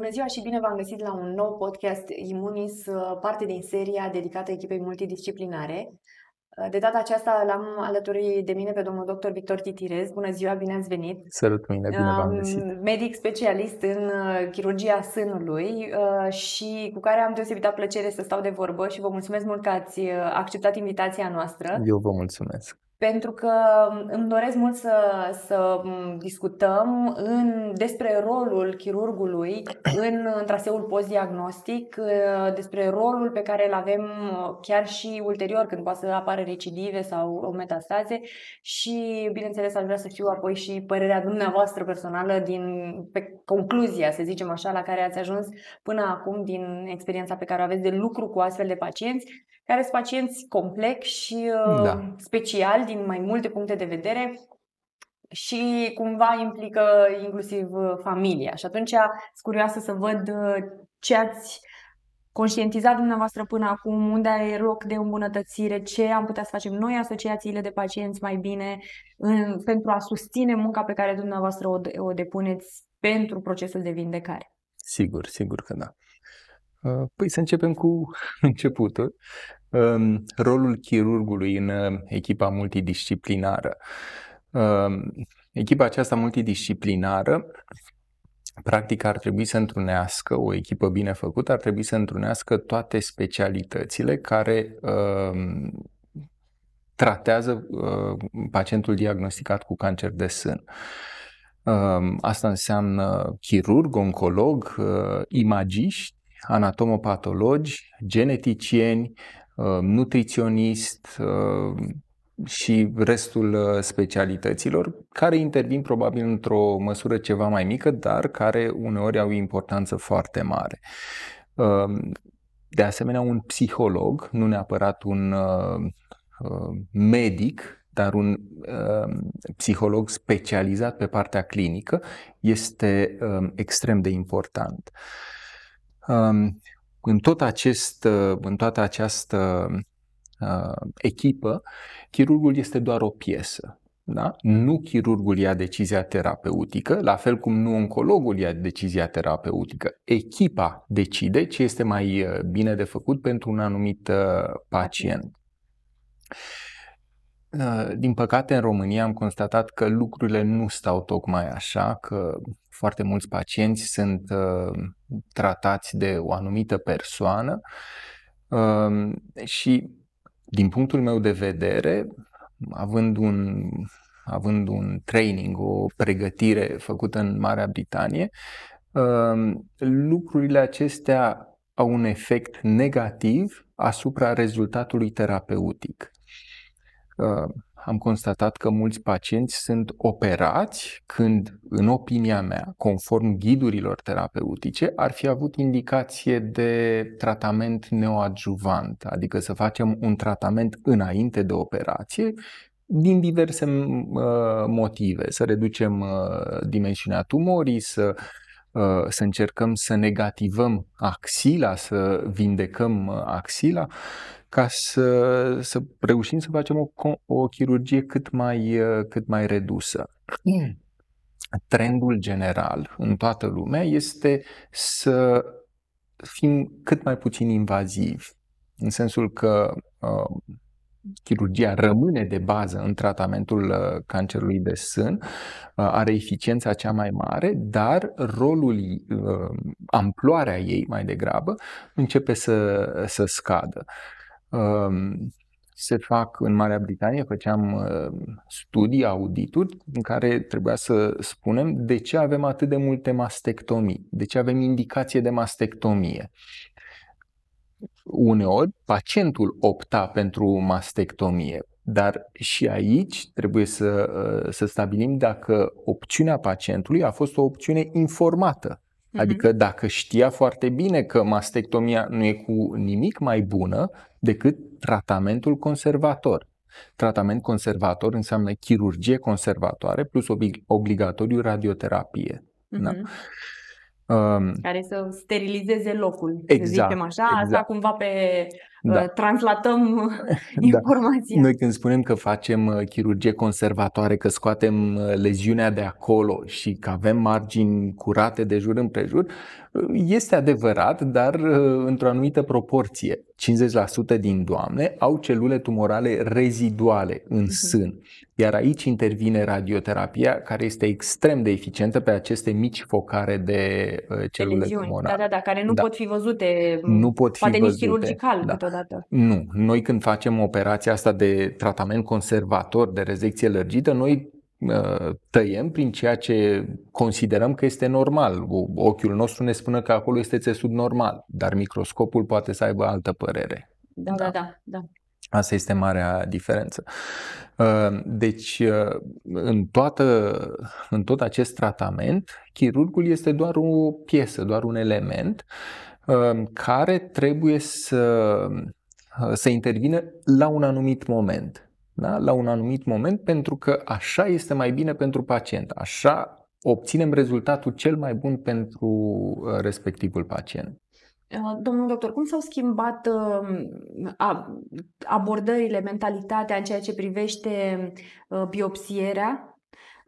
Bună ziua și bine v-am găsit la un nou podcast Imunis, uh, parte din seria dedicată echipei multidisciplinare. Uh, de data aceasta l-am alături de mine pe domnul dr. Victor Titirez. Bună ziua, bine ați venit! Sărut mine, bine v-am găsit! Medic specialist în uh, chirurgia sânului și cu care am deosebită plăcere să stau de vorbă și vă mulțumesc mult că ați acceptat invitația noastră. Eu vă mulțumesc! Pentru că îmi doresc mult să, să discutăm în, despre rolul chirurgului în, în traseul postdiagnostic, uh, despre rolul pe care îl avem uh, chiar și ulterior când poate să apară recidive sau o metastaze. Și, bineînțeles, aș vrea să știu apoi și părerea dumneavoastră personală din, pe concluzia, să zicem așa, la care ați ajuns până acum din experiența pe care o aveți de lucru cu astfel de pacienți care sunt pacienți complex și uh, da. special din mai multe puncte de vedere și cumva implică inclusiv uh, familia. Și atunci sunt curioasă să văd uh, ce ați conștientizat dumneavoastră până acum, unde are loc de îmbunătățire, ce am putea să facem noi, asociațiile de pacienți, mai bine în, pentru a susține munca pe care dumneavoastră o, o depuneți pentru procesul de vindecare. Sigur, sigur că da. Păi să începem cu începutul rolul chirurgului în uh, echipa multidisciplinară. Echipa aceasta multidisciplinară practic ar trebui să întrunească, o echipă bine făcută ar trebui să întrunească toate specialitățile care uh, tratează uh, pacientul diagnosticat cu cancer de sân. Uh, asta înseamnă chirurg, oncolog, uh, imagiști, anatomopatologi, geneticieni, Uh, nutriționist uh, și restul uh, specialităților, care intervin probabil într-o măsură ceva mai mică, dar care uneori au importanță foarte mare. De asemenea, un psiholog, nu neapărat un medic, dar un psiholog specializat pe partea clinică este extrem de important. În, tot acest, în toată această uh, echipă, chirurgul este doar o piesă. Da? Nu chirurgul ia decizia terapeutică, la fel cum nu oncologul ia decizia terapeutică. Echipa decide ce este mai uh, bine de făcut pentru un anumit uh, pacient. Uh, din păcate, în România am constatat că lucrurile nu stau tocmai așa, că foarte mulți pacienți sunt uh, tratați de o anumită persoană uh, și, din punctul meu de vedere, având un, având un training, o pregătire făcută în Marea Britanie, uh, lucrurile acestea au un efect negativ asupra rezultatului terapeutic. Uh, am constatat că mulți pacienți sunt operați când, în opinia mea, conform ghidurilor terapeutice, ar fi avut indicație de tratament neoadjuvant, adică să facem un tratament înainte de operație, din diverse uh, motive, să reducem uh, dimensiunea tumorii, să să încercăm să negativăm axila, să vindecăm axila ca să, să reușim să facem o, o chirurgie cât mai, cât mai redusă. Trendul general în toată lumea este să fim cât mai puțin invazivi, în sensul că uh, chirurgia rămâne de bază în tratamentul uh, cancerului de sân, uh, are eficiența cea mai mare, dar rolul, uh, amploarea ei mai degrabă, începe să, să scadă se fac în Marea Britanie, făceam studii, audituri în care trebuia să spunem de ce avem atât de multe mastectomii, de ce avem indicație de mastectomie. Uneori, pacientul opta pentru mastectomie, dar și aici trebuie să, să stabilim dacă opțiunea pacientului a fost o opțiune informată Mhm. Adică dacă știa foarte bine că mastectomia nu e cu nimic mai bună decât tratamentul conservator. Tratament conservator înseamnă chirurgie conservatoare plus obligatoriu radioterapie. Mm-hmm. Da? Mhm. Um, care să sterilizeze locul, exact, să zicem așa. Exact. Asta cumva pe da. translatăm da. informația. Noi când spunem că facem chirurgie conservatoare, că scoatem leziunea de acolo și că avem margini curate de jur împrejur, este adevărat, dar într-o anumită proporție. 50% din doamne au celule tumorale reziduale în uh-huh. sân. Iar aici intervine radioterapia, care este extrem de eficientă pe aceste mici focare de uh, celule tumorale. Da, da, da, care nu da. pot fi văzute, nu pot fi poate văzute, nici chirurgical da. Câteodată. Nu, noi când facem operația asta de tratament conservator, de rezecție lărgită, noi uh, tăiem prin ceea ce considerăm că este normal. Ochiul nostru ne spune că acolo este țesut normal, dar microscopul poate să aibă altă părere. Da, da, da, da. da. Asta este marea diferență. Uh, deci, uh, în, toată, în tot acest tratament, chirurgul este doar o piesă, doar un element uh, care trebuie să, să intervină la un anumit moment. Da? La un anumit moment, pentru că așa este mai bine pentru pacient. Așa obținem rezultatul cel mai bun pentru respectivul pacient. Uh, domnul doctor, cum s-au schimbat uh, abordările, mentalitatea în ceea ce privește uh, biopsierea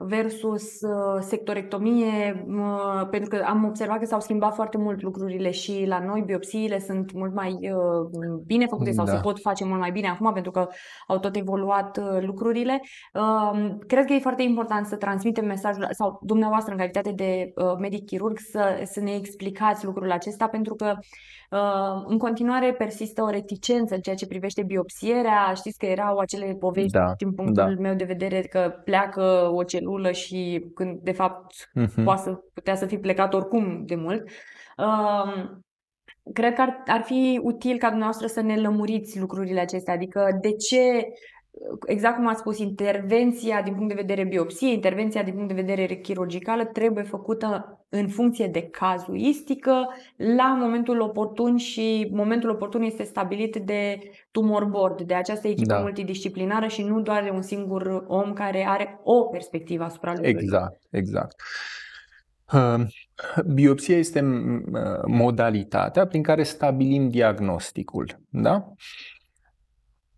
versus uh, sectorectomie, uh, pentru că am observat că s-au schimbat foarte mult lucrurile și la noi biopsiile sunt mult mai uh, bine făcute sau da. se pot face mult mai bine acum pentru că au tot evoluat lucrurile. Um, cred că e foarte important să transmitem mesajul sau dumneavoastră în calitate de medic chirurg să, să ne explicați lucrul acesta pentru că în continuare persistă o reticență în ceea ce privește biopsierea. Știți că erau acele povești da, din punctul da. meu de vedere că pleacă o celulă celulă și când de fapt uh-huh. poate să, putea să fi plecat oricum de mult. Uh, cred că ar, ar fi util ca dumneavoastră să ne lămuriți lucrurile acestea, adică de ce exact cum ați spus, intervenția din punct de vedere biopsie, intervenția din punct de vedere chirurgicală trebuie făcută în funcție de cazuistică la momentul oportun și momentul oportun este stabilit de tumor board, de această echipă da. multidisciplinară și nu doar de un singur om care are o perspectivă asupra lucrurilor. Exact, exact. Uh, biopsia este modalitatea prin care stabilim diagnosticul. Da?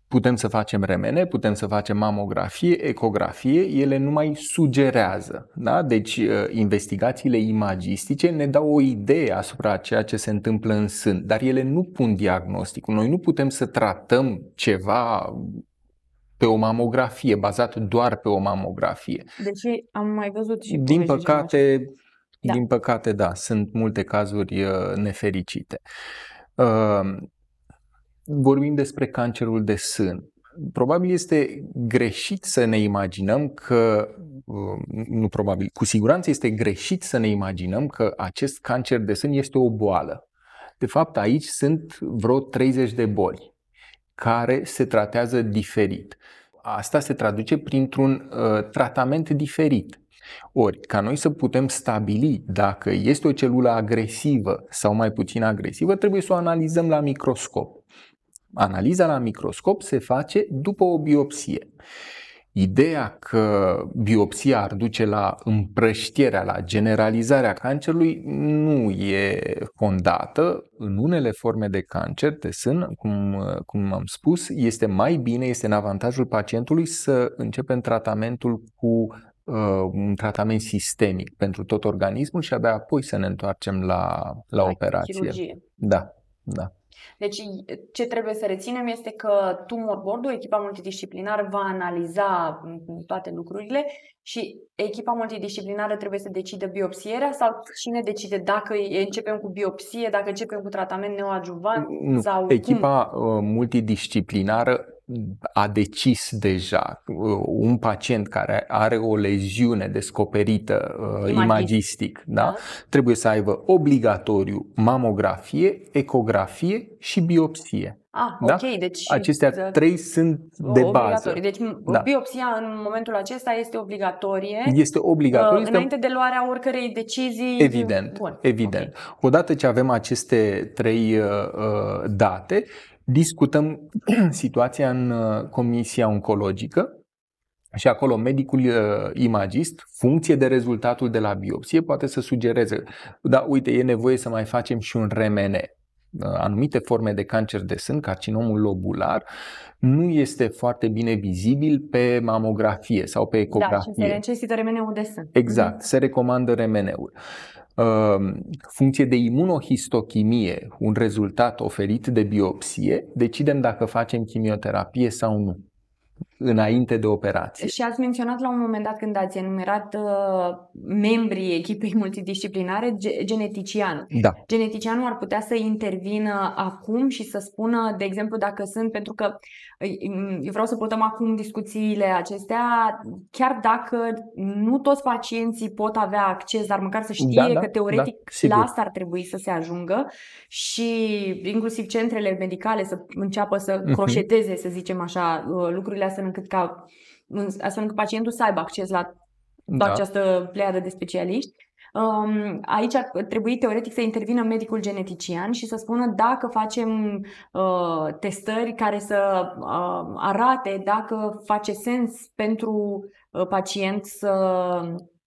Putem să facem remene, putem să facem mamografie, ecografie, ele nu mai sugerează. Da? Deci uh, investigațiile imagistice ne dau o idee asupra ceea ce se întâmplă în sân, dar ele nu pun diagnosticul. Noi nu putem să tratăm ceva pe o mamografie, bazat doar pe o mamografie. Deci am mai văzut și Din păcate, da. din păcate, da, sunt multe cazuri uh, nefericite. Uh, vorbim despre cancerul de sân. Probabil este greșit să ne imaginăm că, uh, nu probabil, cu siguranță este greșit să ne imaginăm că acest cancer de sân este o boală. De fapt, aici sunt vreo 30 de boli care se tratează diferit. Asta se traduce printr-un uh, tratament diferit. Ori, ca noi să putem stabili dacă este o celulă agresivă sau mai puțin agresivă, trebuie să o analizăm la microscop. Analiza la microscop se face după o biopsie. Ideea că biopsia ar duce la împrăștierea, la generalizarea cancerului nu e fondată. În unele forme de cancer de sân, cum, cum am spus, este mai bine, este în avantajul pacientului să începem tratamentul cu uh, un tratament sistemic pentru tot organismul și abia apoi să ne întoarcem la, la operație. Chirurgie. Da, da. Deci ce trebuie să reținem este că tumor board echipa multidisciplinară, va analiza toate lucrurile și echipa multidisciplinară trebuie să decide biopsierea sau cine decide dacă începem cu biopsie, dacă începem cu tratament neoadjuvant nu, sau Echipa cum? multidisciplinară a decis deja uh, un pacient care are o leziune descoperită uh, imagistic, da? da? trebuie să aibă obligatoriu mamografie, ecografie și biopsie. Ah, da? ok, deci acestea the... trei sunt de bază. Deci da. biopsia în momentul acesta este obligatorie. Este obligatorie. Uh, înainte de luarea oricărei decizii. Evident, Bun. evident. Okay. Odată ce avem aceste trei uh, uh date, discutăm situația în uh, comisia oncologică și acolo medicul uh, imagist, funcție de rezultatul de la biopsie, poate să sugereze, da, uite, e nevoie să mai facem și un remene. anumite forme de cancer de sân, carcinomul lobular, nu este foarte bine vizibil pe mamografie sau pe ecografie. Da, și se necesită remeneul de sân. Exact, se recomandă remeneul. Ehm, funcție de imunohistochimie, un rezultat oferit de biopsie, decidem dacă facem chimioterapie sau nu înainte de operație. Și ați menționat la un moment dat când ați enumerat uh, membrii echipei multidisciplinare genetician. Da. Geneticianul ar putea să intervină acum și să spună, de exemplu, dacă sunt, pentru că eu vreau să purtăm acum discuțiile acestea, chiar dacă nu toți pacienții pot avea acces, dar măcar să știe da, da, că teoretic da, la asta ar trebui să se ajungă și inclusiv centrele medicale să înceapă să uh-huh. croșeteze, să zicem așa, uh, lucrurile astea încât ca astfel încât pacientul să aibă acces la da. această pleiadă de specialiști. Um, aici ar trebui teoretic să intervină medicul genetician și să spună dacă facem uh, testări care să uh, arate dacă face sens pentru uh, pacient să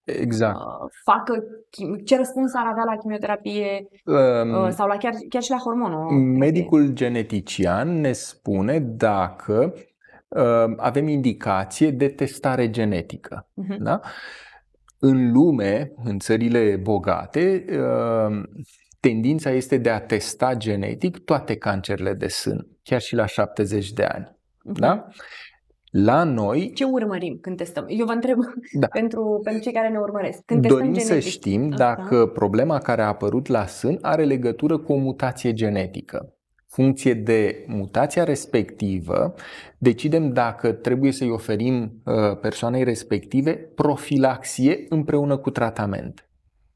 exact. uh, facă ce răspuns ar avea la chimioterapie um, uh, sau la chiar, chiar și la hormonul. Medicul genetician ne spune dacă uh, avem indicație de testare genetică. Uh-huh. Da? În lume, în țările bogate, uh, tendința este de a testa genetic toate cancerele de sân, chiar și la 70 de ani. Uh-huh. Da? La noi... Ce urmărim când testăm? Eu vă întreb da. pentru, pentru cei care ne urmăresc. Când Dorim genetic, să știm dacă problema care a apărut la sân are legătură cu o mutație genetică funcție de mutația respectivă, decidem dacă trebuie să-i oferim uh, persoanei respective profilaxie împreună cu tratament.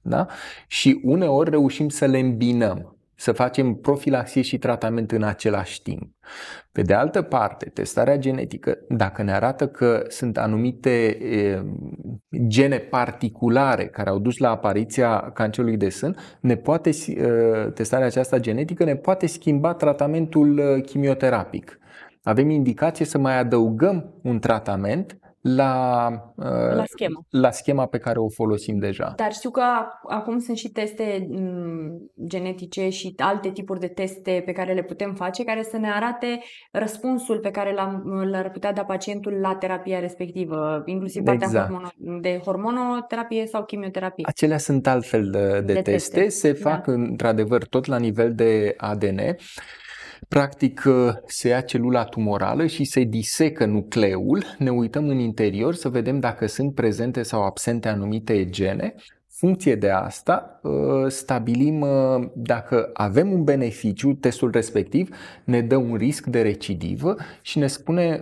Da? Și uneori reușim să le îmbinăm să facem profilaxie și tratament în același timp. Pe de altă parte, testarea genetică, dacă ne arată că sunt anumite gene particulare care au dus la apariția cancerului de sân, ne poate, testarea aceasta genetică ne poate schimba tratamentul chimioterapic. Avem indicație să mai adăugăm un tratament la, la, uh, schemă. la schema pe care o folosim deja. Dar știu că acum sunt și teste mm, genetice și alte tipuri de teste pe care le putem face care să ne arate răspunsul pe care l-ar putea da pacientul la terapia respectivă, inclusiv partea exact. hormono- de hormonoterapie sau chimioterapie. Acelea sunt altfel de, de, de teste, teste. se fac da. într-adevăr tot la nivel de ADN. Practic uh, se ia celula tumorală și se disecă nucleul, ne uităm în interior să vedem dacă sunt prezente sau absente anumite gene. Funcție de asta, uh, stabilim uh, dacă avem un beneficiu, testul respectiv ne dă un risc de recidivă și ne spune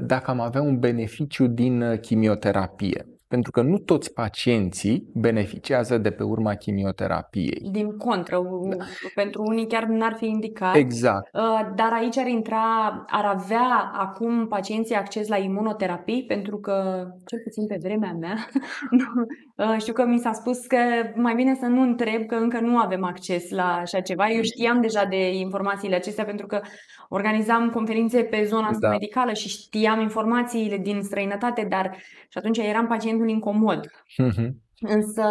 dacă am avea un beneficiu din chimioterapie pentru că nu toți pacienții beneficiază de pe urma chimioterapiei. Din contră, da. pentru unii chiar n-ar fi indicat. Exact. Uh, dar aici ar intra, ar avea acum pacienții acces la imunoterapii, pentru că, cel puțin pe vremea mea, uh, știu că mi s-a spus că mai bine să nu întreb, că încă nu avem acces la așa ceva. Eu știam deja de informațiile acestea pentru că organizam conferințe pe zona asta da. medicală și știam informațiile din străinătate, dar și atunci eram pacientul incomod. Uh-huh. Însă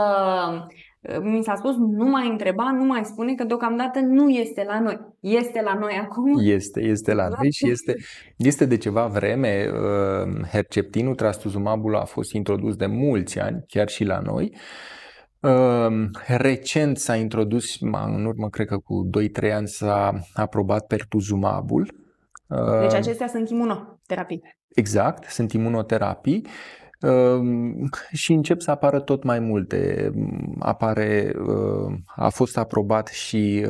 mi s-a spus, nu mai întreba, nu mai spune că deocamdată nu este la noi. Este la noi acum. Este, este la noi și este, este de ceva vreme. Uh, Herceptinul, trastuzumabul a fost introdus de mulți ani, chiar și la noi. Ehm, recent s-a introdus, în urmă cred că cu 2-3 ani s-a aprobat pertuzumabul. Deci ehm, acestea sunt imunoterapii. Exact, sunt imunoterapii ehm, și încep să apară tot mai multe. Apare, a fost aprobat și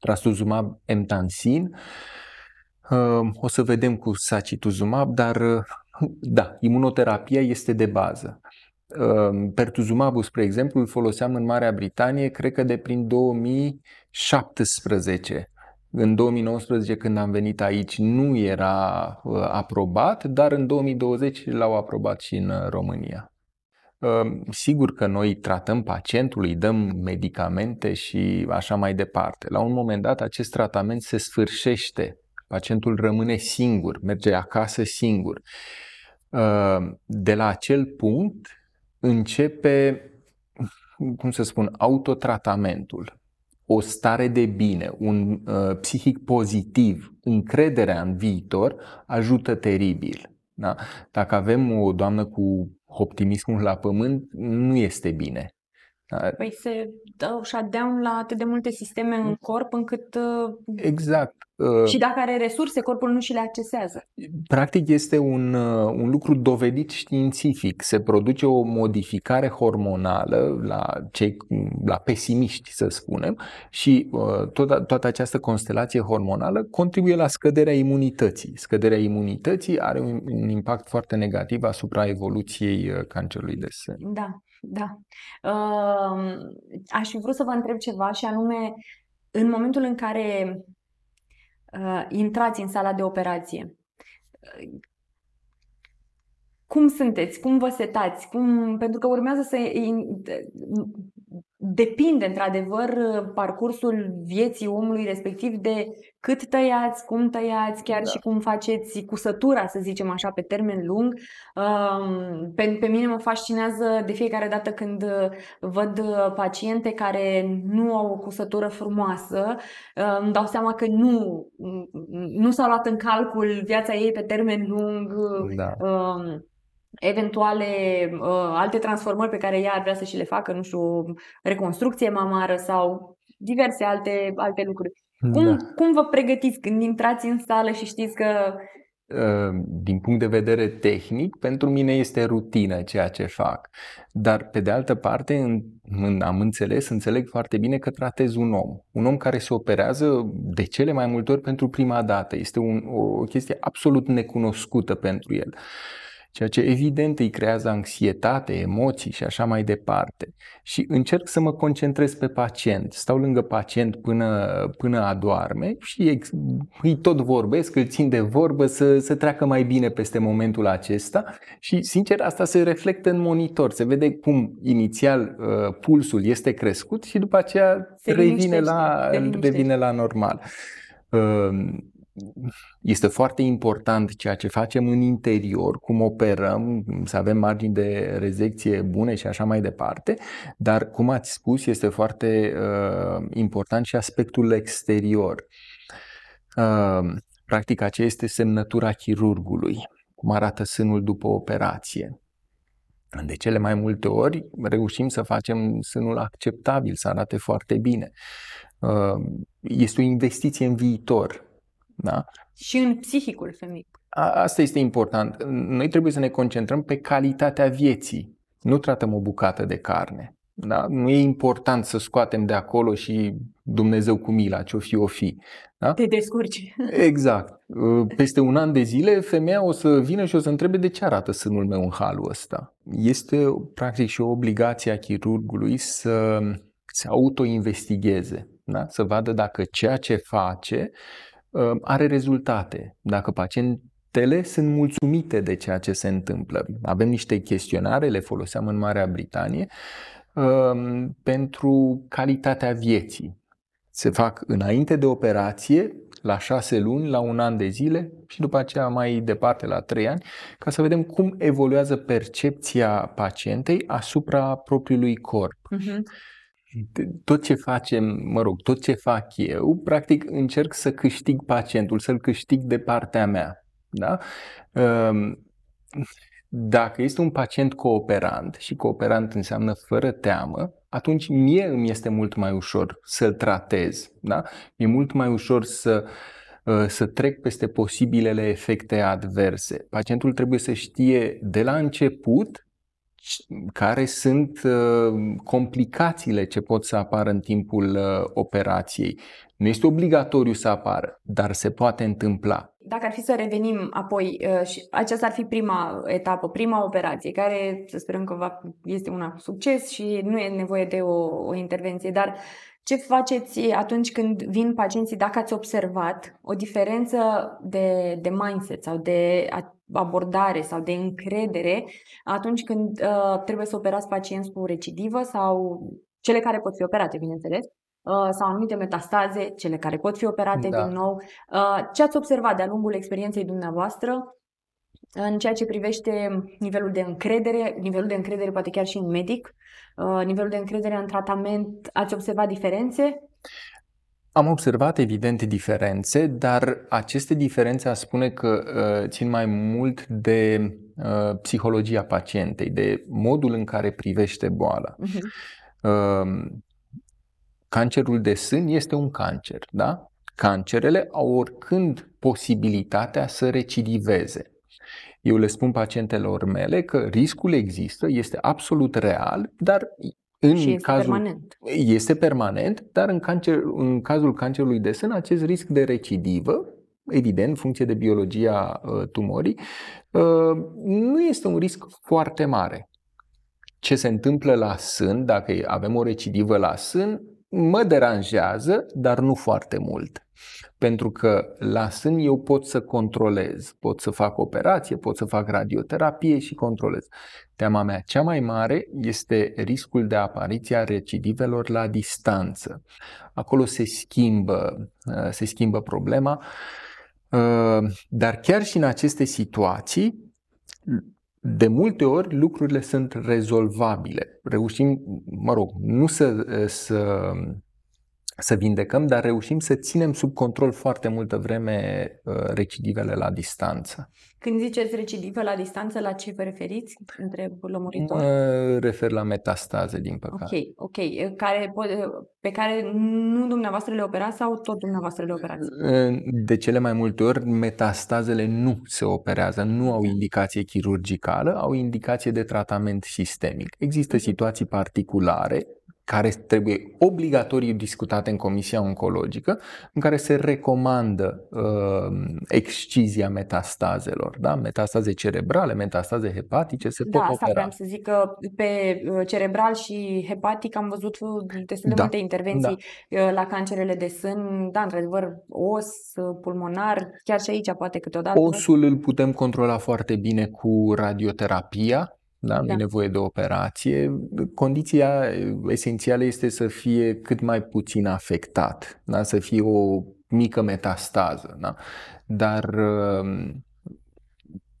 trastuzumab emtansin. O să vedem cu sacituzumab, dar da, imunoterapia este de bază. Ehm, pertuzumabul, spre exemplu, îl foloseam în Marea Britanie, cred că de prin 2017. În 2019, când am venit aici, nu era uh, aprobat, dar în 2020 l-au aprobat și în uh, România. Ehm, sigur că noi tratăm pacientul, îi dăm medicamente și așa mai departe. La un moment dat, acest tratament se sfârșește. Pacientul rămâne singur, merge acasă singur. Ehm, de la acel punct, începe, cum să spun, autotratamentul. O stare de bine, un uh, psihic pozitiv, încrederea în viitor, ajută teribil. Da? Dacă avem o doamnă cu optimismul la pământ, nu este bine. Da? Păi se dă shutdown la atât de multe sisteme în corp încât... Uh, exact. Uh, și dacă are resurse, corpul nu și le accesează. Practic este un, uh, un lucru dovedit științific. Se produce o modificare hormonală la cei la pesimiști, să spunem, și toată, toată această constelație hormonală contribuie la scăderea imunității. Scăderea imunității are un, un impact foarte negativ asupra evoluției cancerului de sân. Da. Da. Uh, aș fi vrut să vă întreb ceva și anume, în momentul în care uh, intrați în sala de operație, cum sunteți? Cum vă setați? Cum... Pentru că urmează să depinde într-adevăr parcursul vieții omului respectiv de cât tăiați, cum tăiați, chiar da. și cum faceți cusătura, să zicem așa, pe termen lung. Pe, pe mine mă fascinează de fiecare dată când văd paciente care nu au o cusătură frumoasă, îmi dau seama că nu, nu s-au luat în calcul viața ei pe termen lung. Da eventuale uh, alte transformări pe care ea ar vrea să și le facă, nu știu, reconstrucție mamară sau diverse alte, alte lucruri. Cum, da. cum vă pregătiți când intrați în sală și știți că uh, din punct de vedere tehnic, pentru mine este rutină ceea ce fac. Dar, pe de altă parte, am înțeles, înțeleg foarte bine că tratez un om. Un om care se operează de cele mai multe ori pentru prima dată. Este un, o chestie absolut necunoscută pentru el ceea ce evident îi creează anxietate, emoții și așa mai departe. Și încerc să mă concentrez pe pacient. Stau lângă pacient până, până adoarme și ex, îi tot vorbesc, îl țin de vorbă să, să treacă mai bine peste momentul acesta și, sincer, asta se reflectă în monitor. Se vede cum inițial uh, pulsul este crescut și după aceea revine la, revine la normal. Uh, este foarte important ceea ce facem în interior, cum operăm, să avem margini de rezecție bune și așa mai departe, dar, cum ați spus, este foarte uh, important și aspectul exterior. Uh, practic, aceea este semnătura chirurgului, cum arată sânul după operație. De cele mai multe ori reușim să facem sânul acceptabil, să arate foarte bine. Uh, este o investiție în viitor da? Și în psihicul femeii. Asta este important. Noi trebuie să ne concentrăm pe calitatea vieții. Nu tratăm o bucată de carne. Da? Nu e important să scoatem de acolo și Dumnezeu cu mila, ce-o fi, o fi. Da? Te descurci. Exact. Peste un an de zile, femeia o să vină și o să întrebe de ce arată sânul meu în halul ăsta. Este practic și o obligație a chirurgului să se autoinvestigheze, da? să vadă dacă ceea ce face Ă, are rezultate. Dacă pacientele sunt mulțumite de ceea ce se întâmplă. Avem niște chestionare, le foloseam în Marea Britanie, ă, pentru calitatea vieții. Se fac înainte de operație, la șase luni, la un an de zile și după aceea mai departe la trei ani, ca să vedem cum evoluează percepția pacientei asupra propriului corp. Uh-huh tot ce facem, mă rog, tot ce fac eu, practic încerc să câștig pacientul, să-l câștig de partea mea. Da? Ehm, dacă este un pacient cooperant și cooperant înseamnă fără teamă, atunci mie îmi este mult mai ușor să-l tratez. Da? E mult mai ușor să, ă, să trec peste posibilele efecte adverse. Pacientul trebuie să știe de la început care sunt uh, complicațiile ce pot să apară în timpul uh, operației. Nu este obligatoriu să apară, dar se poate întâmpla. Dacă ar fi să revenim apoi, uh, și aceasta ar fi prima etapă, prima operație, care să sperăm că va, este una succes și nu e nevoie de o, o intervenție, dar ce faceți atunci când vin pacienții, dacă ați observat o diferență de, de mindset sau de abordare sau de încredere atunci când uh, trebuie să operați pacienți cu recidivă sau cele care pot fi operate, bineînțeles, uh, sau anumite metastaze, cele care pot fi operate da. din nou. Uh, ce ați observat de-a lungul experienței dumneavoastră în ceea ce privește nivelul de încredere, nivelul de încredere poate chiar și în medic, uh, nivelul de încredere în tratament, ați observat diferențe? Am observat evident diferențe, dar aceste diferențe a spune că uh, țin mai mult de uh, psihologia pacientei, de modul în care privește boala. Uh-huh. Uh, cancerul de sân este un cancer, da? Cancerele au oricând posibilitatea să recidiveze. Eu le spun pacientelor mele că riscul există, este absolut real, dar în și este cazul, permanent. Este permanent, dar în, cancer, în cazul cancerului de sân, acest risc de recidivă, evident, în funcție de biologia uh, tumorii, uh, nu este un risc foarte mare. Ce se întâmplă la sân, dacă avem o recidivă la sân, mă deranjează, dar nu foarte mult. Pentru că la sân eu pot să controlez, pot să fac operație, pot să fac radioterapie și controlez. Teama mea cea mai mare este riscul de apariție a recidivelor la distanță. Acolo se schimbă, uh, se schimbă problema, uh, dar chiar și în aceste situații, de multe ori lucrurile sunt rezolvabile. Reușim, mă rog, nu să, să să vindecăm, dar reușim să ținem sub control foarte multă vreme uh, recidivele la distanță. Când ziceți recidive la distanță, la ce vă referiți? Întreb lămuritor. Mă refer la metastaze, din păcate. Ok, ok. Care, pe care nu dumneavoastră le operați sau tot dumneavoastră le operați? De cele mai multe ori, metastazele nu se operează, nu au indicație chirurgicală, au indicație de tratament sistemic. Există mhm. situații particulare care trebuie obligatoriu discutate în Comisia Oncologică, în care se recomandă uh, excizia metastazelor, da? metastaze cerebrale, metastaze hepatice, se da, pot opera. Da, vreau să zic că pe uh, cerebral și hepatic am văzut destul de da, multe intervenții da. Uh, la cancerele de sân, da, într-adevăr, os, uh, pulmonar, chiar și aici poate câteodată. Osul îl putem controla foarte bine cu radioterapia, da? nu da. e nevoie de operație. Condiția esențială este să fie cât mai puțin afectat, da? să fie o mică metastază. Da? Dar um,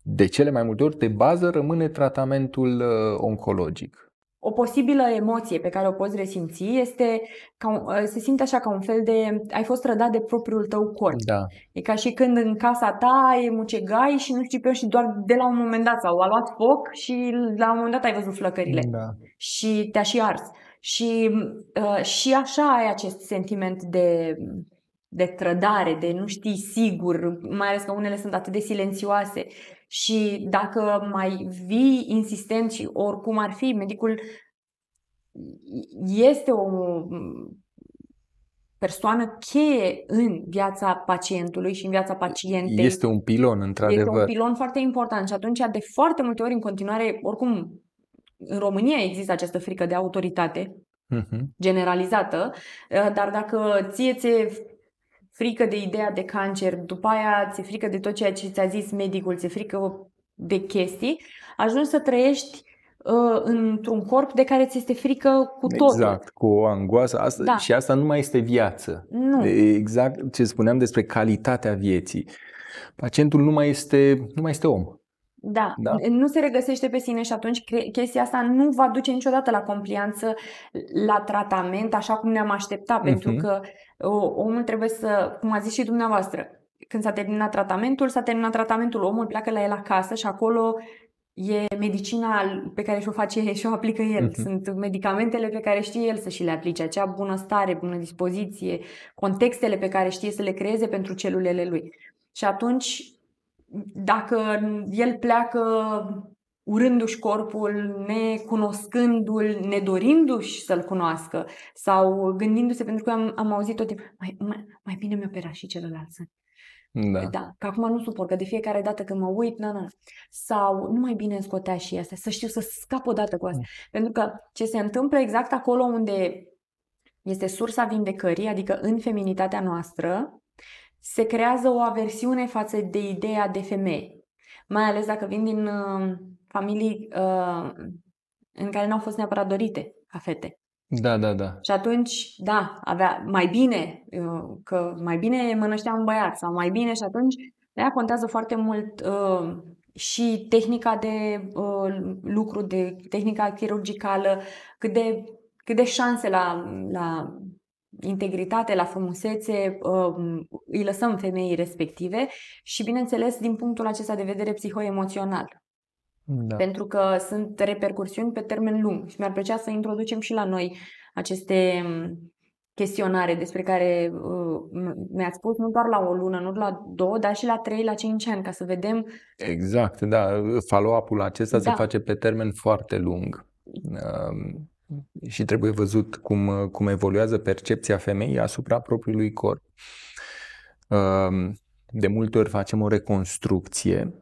de cele mai multe ori, de bază, rămâne tratamentul uh, oncologic. O posibilă emoție pe care o poți resimți este ca, ă, se simte așa ca un fel de ai fost rădat de propriul tău corp. Da. E ca și când în casa ta e mucegai și nu știi pe și doar de la un moment dat sau a luat foc și la un moment dat ai văzut flăcările da. și te-a și ars. Și, uh, și așa ai acest sentiment de, de trădare, de nu știi sigur, mai ales că unele sunt atât de silențioase și dacă mai vii insistent și oricum ar fi, medicul este o persoană cheie în viața pacientului și în viața pacientei. Este un pilon, într-adevăr. Este un pilon foarte important și atunci de foarte multe ori în continuare, oricum în România există această frică de autoritate uh-huh. generalizată, dar dacă ție ți frică de ideea de cancer, după aia ți-e frică de tot ceea ce ți-a zis medicul, ți-e frică de chestii, ajungi să trăiești uh, într-un corp de care ți este frică cu tot. Exact, cu o angoasă. Asta, da. Și asta nu mai este viață. Nu. Exact ce spuneam despre calitatea vieții. Pacientul nu mai este, nu mai este om. Da, da, nu se regăsește pe sine și atunci chestia asta nu va duce niciodată la complianță, la tratament, așa cum ne-am așteptat, uh-huh. pentru mhm. că omul trebuie să, cum a zis și dumneavoastră, când s-a terminat tratamentul, s-a terminat tratamentul, omul pleacă la el acasă și acolo e medicina pe care și-o face și o aplică el. Uh-huh. Sunt medicamentele pe care știe el să și le aplice, acea bună stare, bună dispoziție, contextele pe care știe să le creeze pentru celulele lui. Și atunci dacă el pleacă urându-și corpul, necunoscându-l, nedorindu-și să-l cunoască sau gândindu-se, pentru că am, am auzit tot timpul, mai, mai, mai bine mi opera și celălalt Da. da. Că acum nu suport, că de fiecare dată când mă uit, na, na. Sau nu mai bine îmi scotea și asta, să știu să scap o dată cu asta. Mm. Pentru că ce se întâmplă exact acolo unde este sursa vindecării, adică în feminitatea noastră, se creează o aversiune față de ideea de femeie. Mai ales dacă vin din uh, familii uh, în care nu au fost neapărat dorite ca fete. Da, da, da. Și atunci, da, avea mai bine, uh, că mai bine mă năștea un băiat sau mai bine și atunci de aia contează foarte mult uh, și tehnica de uh, lucru, de tehnica chirurgicală, cât de, cât de șanse la, la integritate, la frumusețe, um, îi lăsăm femeii respective și, bineînțeles, din punctul acesta de vedere psihoemoțional. Da. Pentru că sunt repercursiuni pe termen lung și mi-ar plăcea să introducem și la noi aceste um, chestionare despre care uh, mi-ați spus, nu doar la o lună, nu la două, dar și la trei, la cinci ani, ca să vedem. Exact, da. Follow-up-ul acesta da. se face pe termen foarte lung. Uh, și trebuie văzut cum, cum evoluează percepția femeii asupra propriului corp. Uh, de multe ori facem o reconstrucție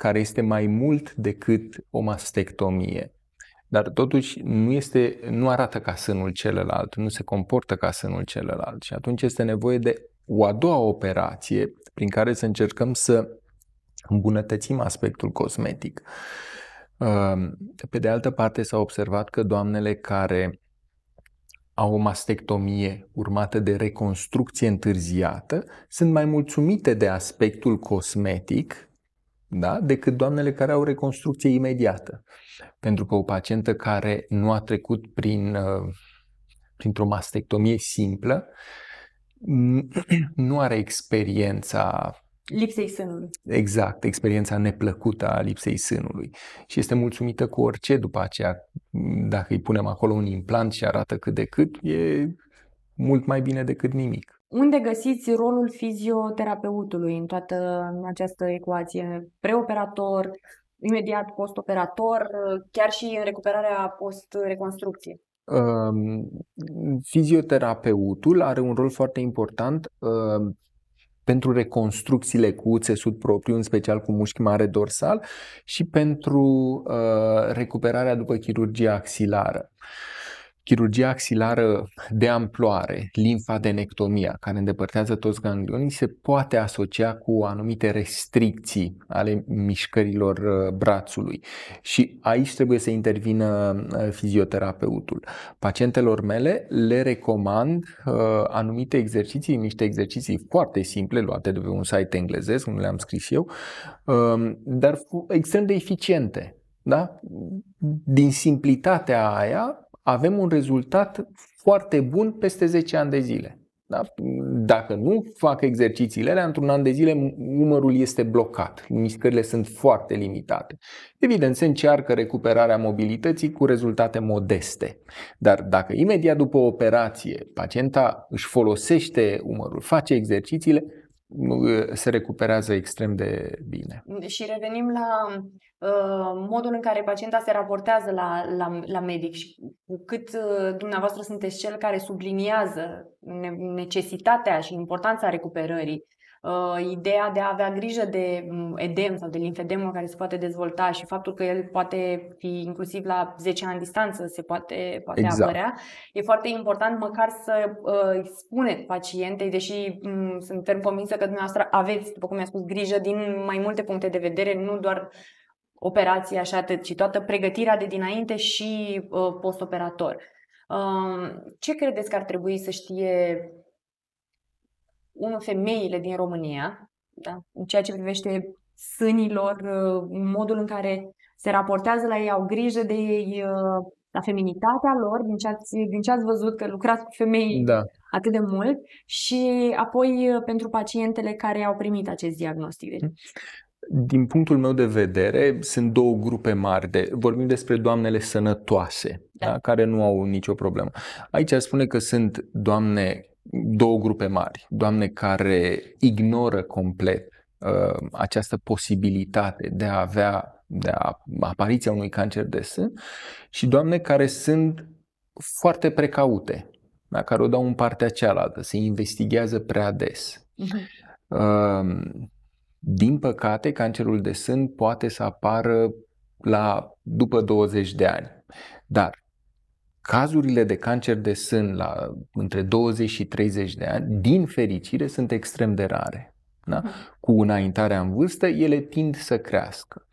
care este mai mult decât o mastectomie dar totuși nu, este, nu arată ca sânul celălalt, nu se comportă ca sânul celălalt și atunci este nevoie de o a doua operație prin care să încercăm să îmbunătățim aspectul cosmetic. Pe de altă parte s-a observat că doamnele care au o mastectomie urmată de reconstrucție întârziată sunt mai mulțumite de aspectul cosmetic da? decât doamnele care au reconstrucție imediată. Pentru că o pacientă care nu a trecut prin, uh, printr-o mastectomie simplă nu are experiența lipsei sânului. Exact, experiența neplăcută a lipsei sânului. Și este mulțumită cu orice după aceea. Dacă îi punem acolo un implant și arată cât de cât, e mult mai bine decât nimic. Unde găsiți rolul fizioterapeutului în toată această ecuație? Preoperator, imediat postoperator, chiar și în recuperarea post-reconstrucție? Um, fizioterapeutul are un rol foarte important uh, pentru reconstrucțiile cu țesut propriu, în special cu mușchi mare dorsal, și pentru uh, recuperarea după chirurgia axilară. Uh, Chirurgia axilară de amploare, limfadenectomia, care îndepărtează toți ganglionii, se poate asocia cu anumite restricții ale mișcărilor uh, brațului. Și aici trebuie să intervină uh, fizioterapeutul. Pacientelor mele le recomand uh, anumite exerciții, niște exerciții foarte simple, luate de pe un site englezesc, unde le-am scris eu, uh, dar extrem de eficiente. Da? Din simplitatea aia avem un rezultat foarte bun peste 10 ani de zile. Da? Dacă nu fac exercițiile alea, într-un an de zile numărul este blocat, mișcările sunt foarte limitate. Evident, se încearcă recuperarea mobilității cu rezultate modeste. Dar dacă imediat după operație pacienta își folosește umărul, face exercițiile, se recuperează extrem de bine. Și revenim la uh, modul în care pacienta se raportează la, la, la medic și cu cât uh, dumneavoastră sunteți cel care subliniază necesitatea și importanța recuperării uh, ideea de a avea grijă de mm, edem sau de limfedemul care se poate dezvolta și faptul că el poate fi inclusiv la 10 ani distanță se poate, poate exact. apărea, e foarte important măcar să uh, spuneți pacientei, deși um, suntem convinsă că dumneavoastră aveți, după cum mi-a spus, grijă din mai multe puncte de vedere, nu doar operația și atât, ci toată pregătirea de dinainte și uh, postoperator. Uh, ce credeți că ar trebui să știe unul, femeile din România, da? în ceea ce privește sânilor, uh, modul în care se raportează la ei, au grijă de ei, uh, la feminitatea lor, din ce ați, din ce ați văzut că lucrați cu femei da. atât de mult și apoi uh, pentru pacientele care au primit acest diagnostic. Deci, din punctul meu de vedere, sunt două grupe mari. De, vorbim despre doamnele sănătoase, da. Da, care nu au nicio problemă. Aici spune că sunt doamne două grupe mari. Doamne care ignoră complet uh, această posibilitate de a avea de a, apariția unui cancer de sân și doamne care sunt foarte precaute, da? care o dau în partea cealaltă, se investigează prea des. Uh-huh. Uh, din păcate, cancerul de sân poate să apară la după 20 de ani. Dar cazurile de cancer de sân la între 20 și 30 de ani, din fericire, sunt extrem de rare. Da? Mhm. Cu înaintarea în vârstă, ele tind să crească.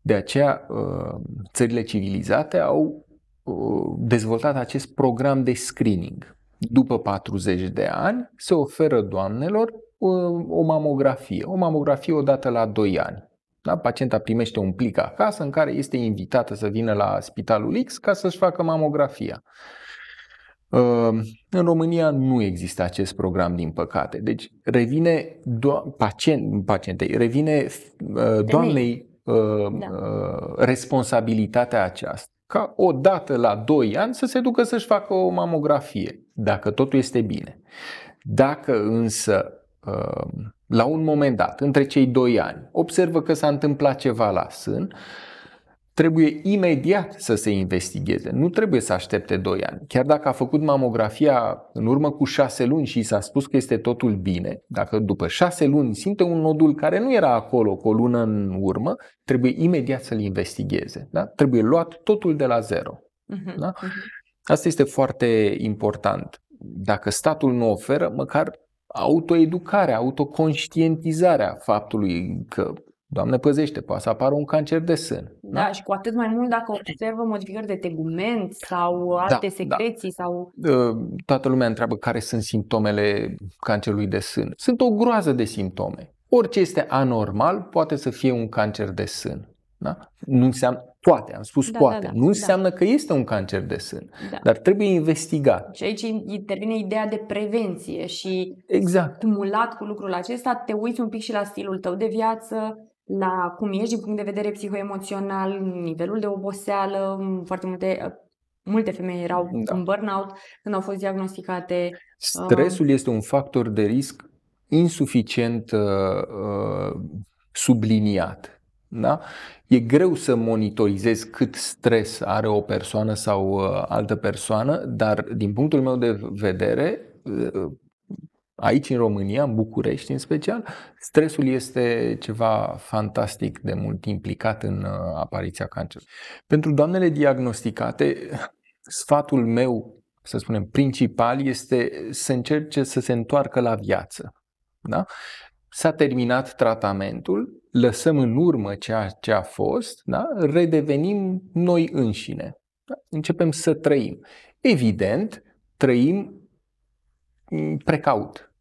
De aceea, uh, țările civilizate au uh, dezvoltat acest program de screening. După 40 de ani, se oferă doamnelor uh, o mamografie. O mamografie odată la 2 ani. Da? Pacienta primește un plic acasă în care este invitată să vină la spitalul X ca să-și facă mamografia. Uh, în România nu există acest program, din păcate. Deci revine do- pacient, pacientei, revine uh, doamnei uh, da. responsabilitatea aceasta ca o dată la 2 ani să se ducă să-și facă o mamografie, dacă totul este bine. Dacă însă la un moment dat, între cei 2 ani, observă că s-a întâmplat ceva la sân, trebuie imediat să se investigheze. Nu trebuie să aștepte 2 ani. Chiar dacă a făcut mamografia în urmă cu 6 luni și s-a spus că este totul bine, dacă după 6 luni simte un nodul care nu era acolo cu o lună în urmă, trebuie imediat să-l investigheze. Da? Trebuie luat totul de la zero. Uh-huh, da? uh-huh. Asta este foarte important. Dacă statul nu oferă, măcar autoeducarea, autoconștientizarea faptului că Doamne păzește, poate să apară un cancer de sân. Da, da? și cu atât mai mult dacă observă modificări de tegument sau alte da, secreții da. sau... Toată lumea întreabă care sunt simptomele cancerului de sân. Sunt o groază de simptome. Orice este anormal poate să fie un cancer de sân. Da? Nu înseamnă, poate, am spus da, poate, da, da, nu înseamnă da. că este un cancer de sân, da. dar trebuie investigat. Și aici intervine ideea de prevenție și exact. cumulat cu lucrul acesta, te uiți un pic și la stilul tău de viață, la cum ești din punct de vedere psihoemoțional, nivelul de oboseală, foarte multe multe femei erau da. în burnout când au fost diagnosticate. Stresul uh, este un factor de risc insuficient uh, uh, subliniat. Da? E greu să monitorizezi cât stres are o persoană sau uh, altă persoană, dar din punctul meu de vedere, uh, aici în România, în București în special, stresul este ceva fantastic de mult implicat în uh, apariția cancerului. Pentru doamnele diagnosticate, sfatul meu, să spunem, principal este să încerce să se întoarcă la viață. Da? S-a terminat tratamentul, lăsăm în urmă ceea ce a fost, da? redevenim noi înșine. Da? Începem să trăim. Evident, trăim mm, precaut.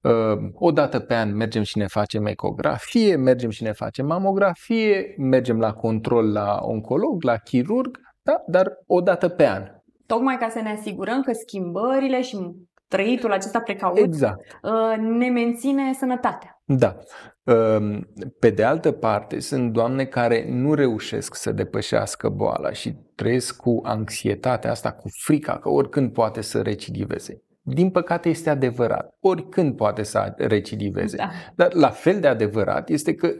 Uh, o dată pe an mergem și ne facem ecografie, mergem și ne facem mamografie, mergem la control la oncolog, la chirurg, da? dar o dată pe an. Tocmai ca să ne asigurăm că schimbările și trăitul acesta precaut exact. Uh, ne menține sănătatea. Da. Um, pe de altă parte, sunt doamne care nu reușesc să depășească boala și trăiesc cu anxietatea asta, cu frica că oricând poate să recidiveze. Din păcate este adevărat. Oricând poate să recidiveze. Da. Dar la fel de adevărat este că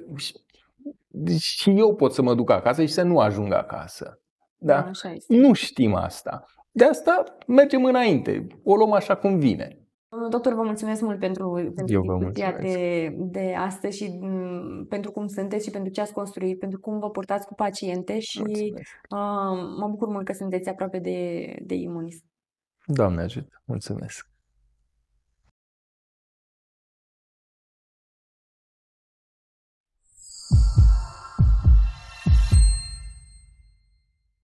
și eu pot să mă duc acasă și să nu ajung acasă. Da? da așa este. Nu știm asta. De asta mergem înainte, o luăm așa cum vine. Doctor, vă mulțumesc mult pentru, pentru discuția de, de astăzi și m- mm, pentru cum sunteți și pentru ce ați construit, pentru cum vă purtați cu paciente și uh, mă bucur mult că sunteți aproape de, de imunism. Doamne ajută, mulțumesc!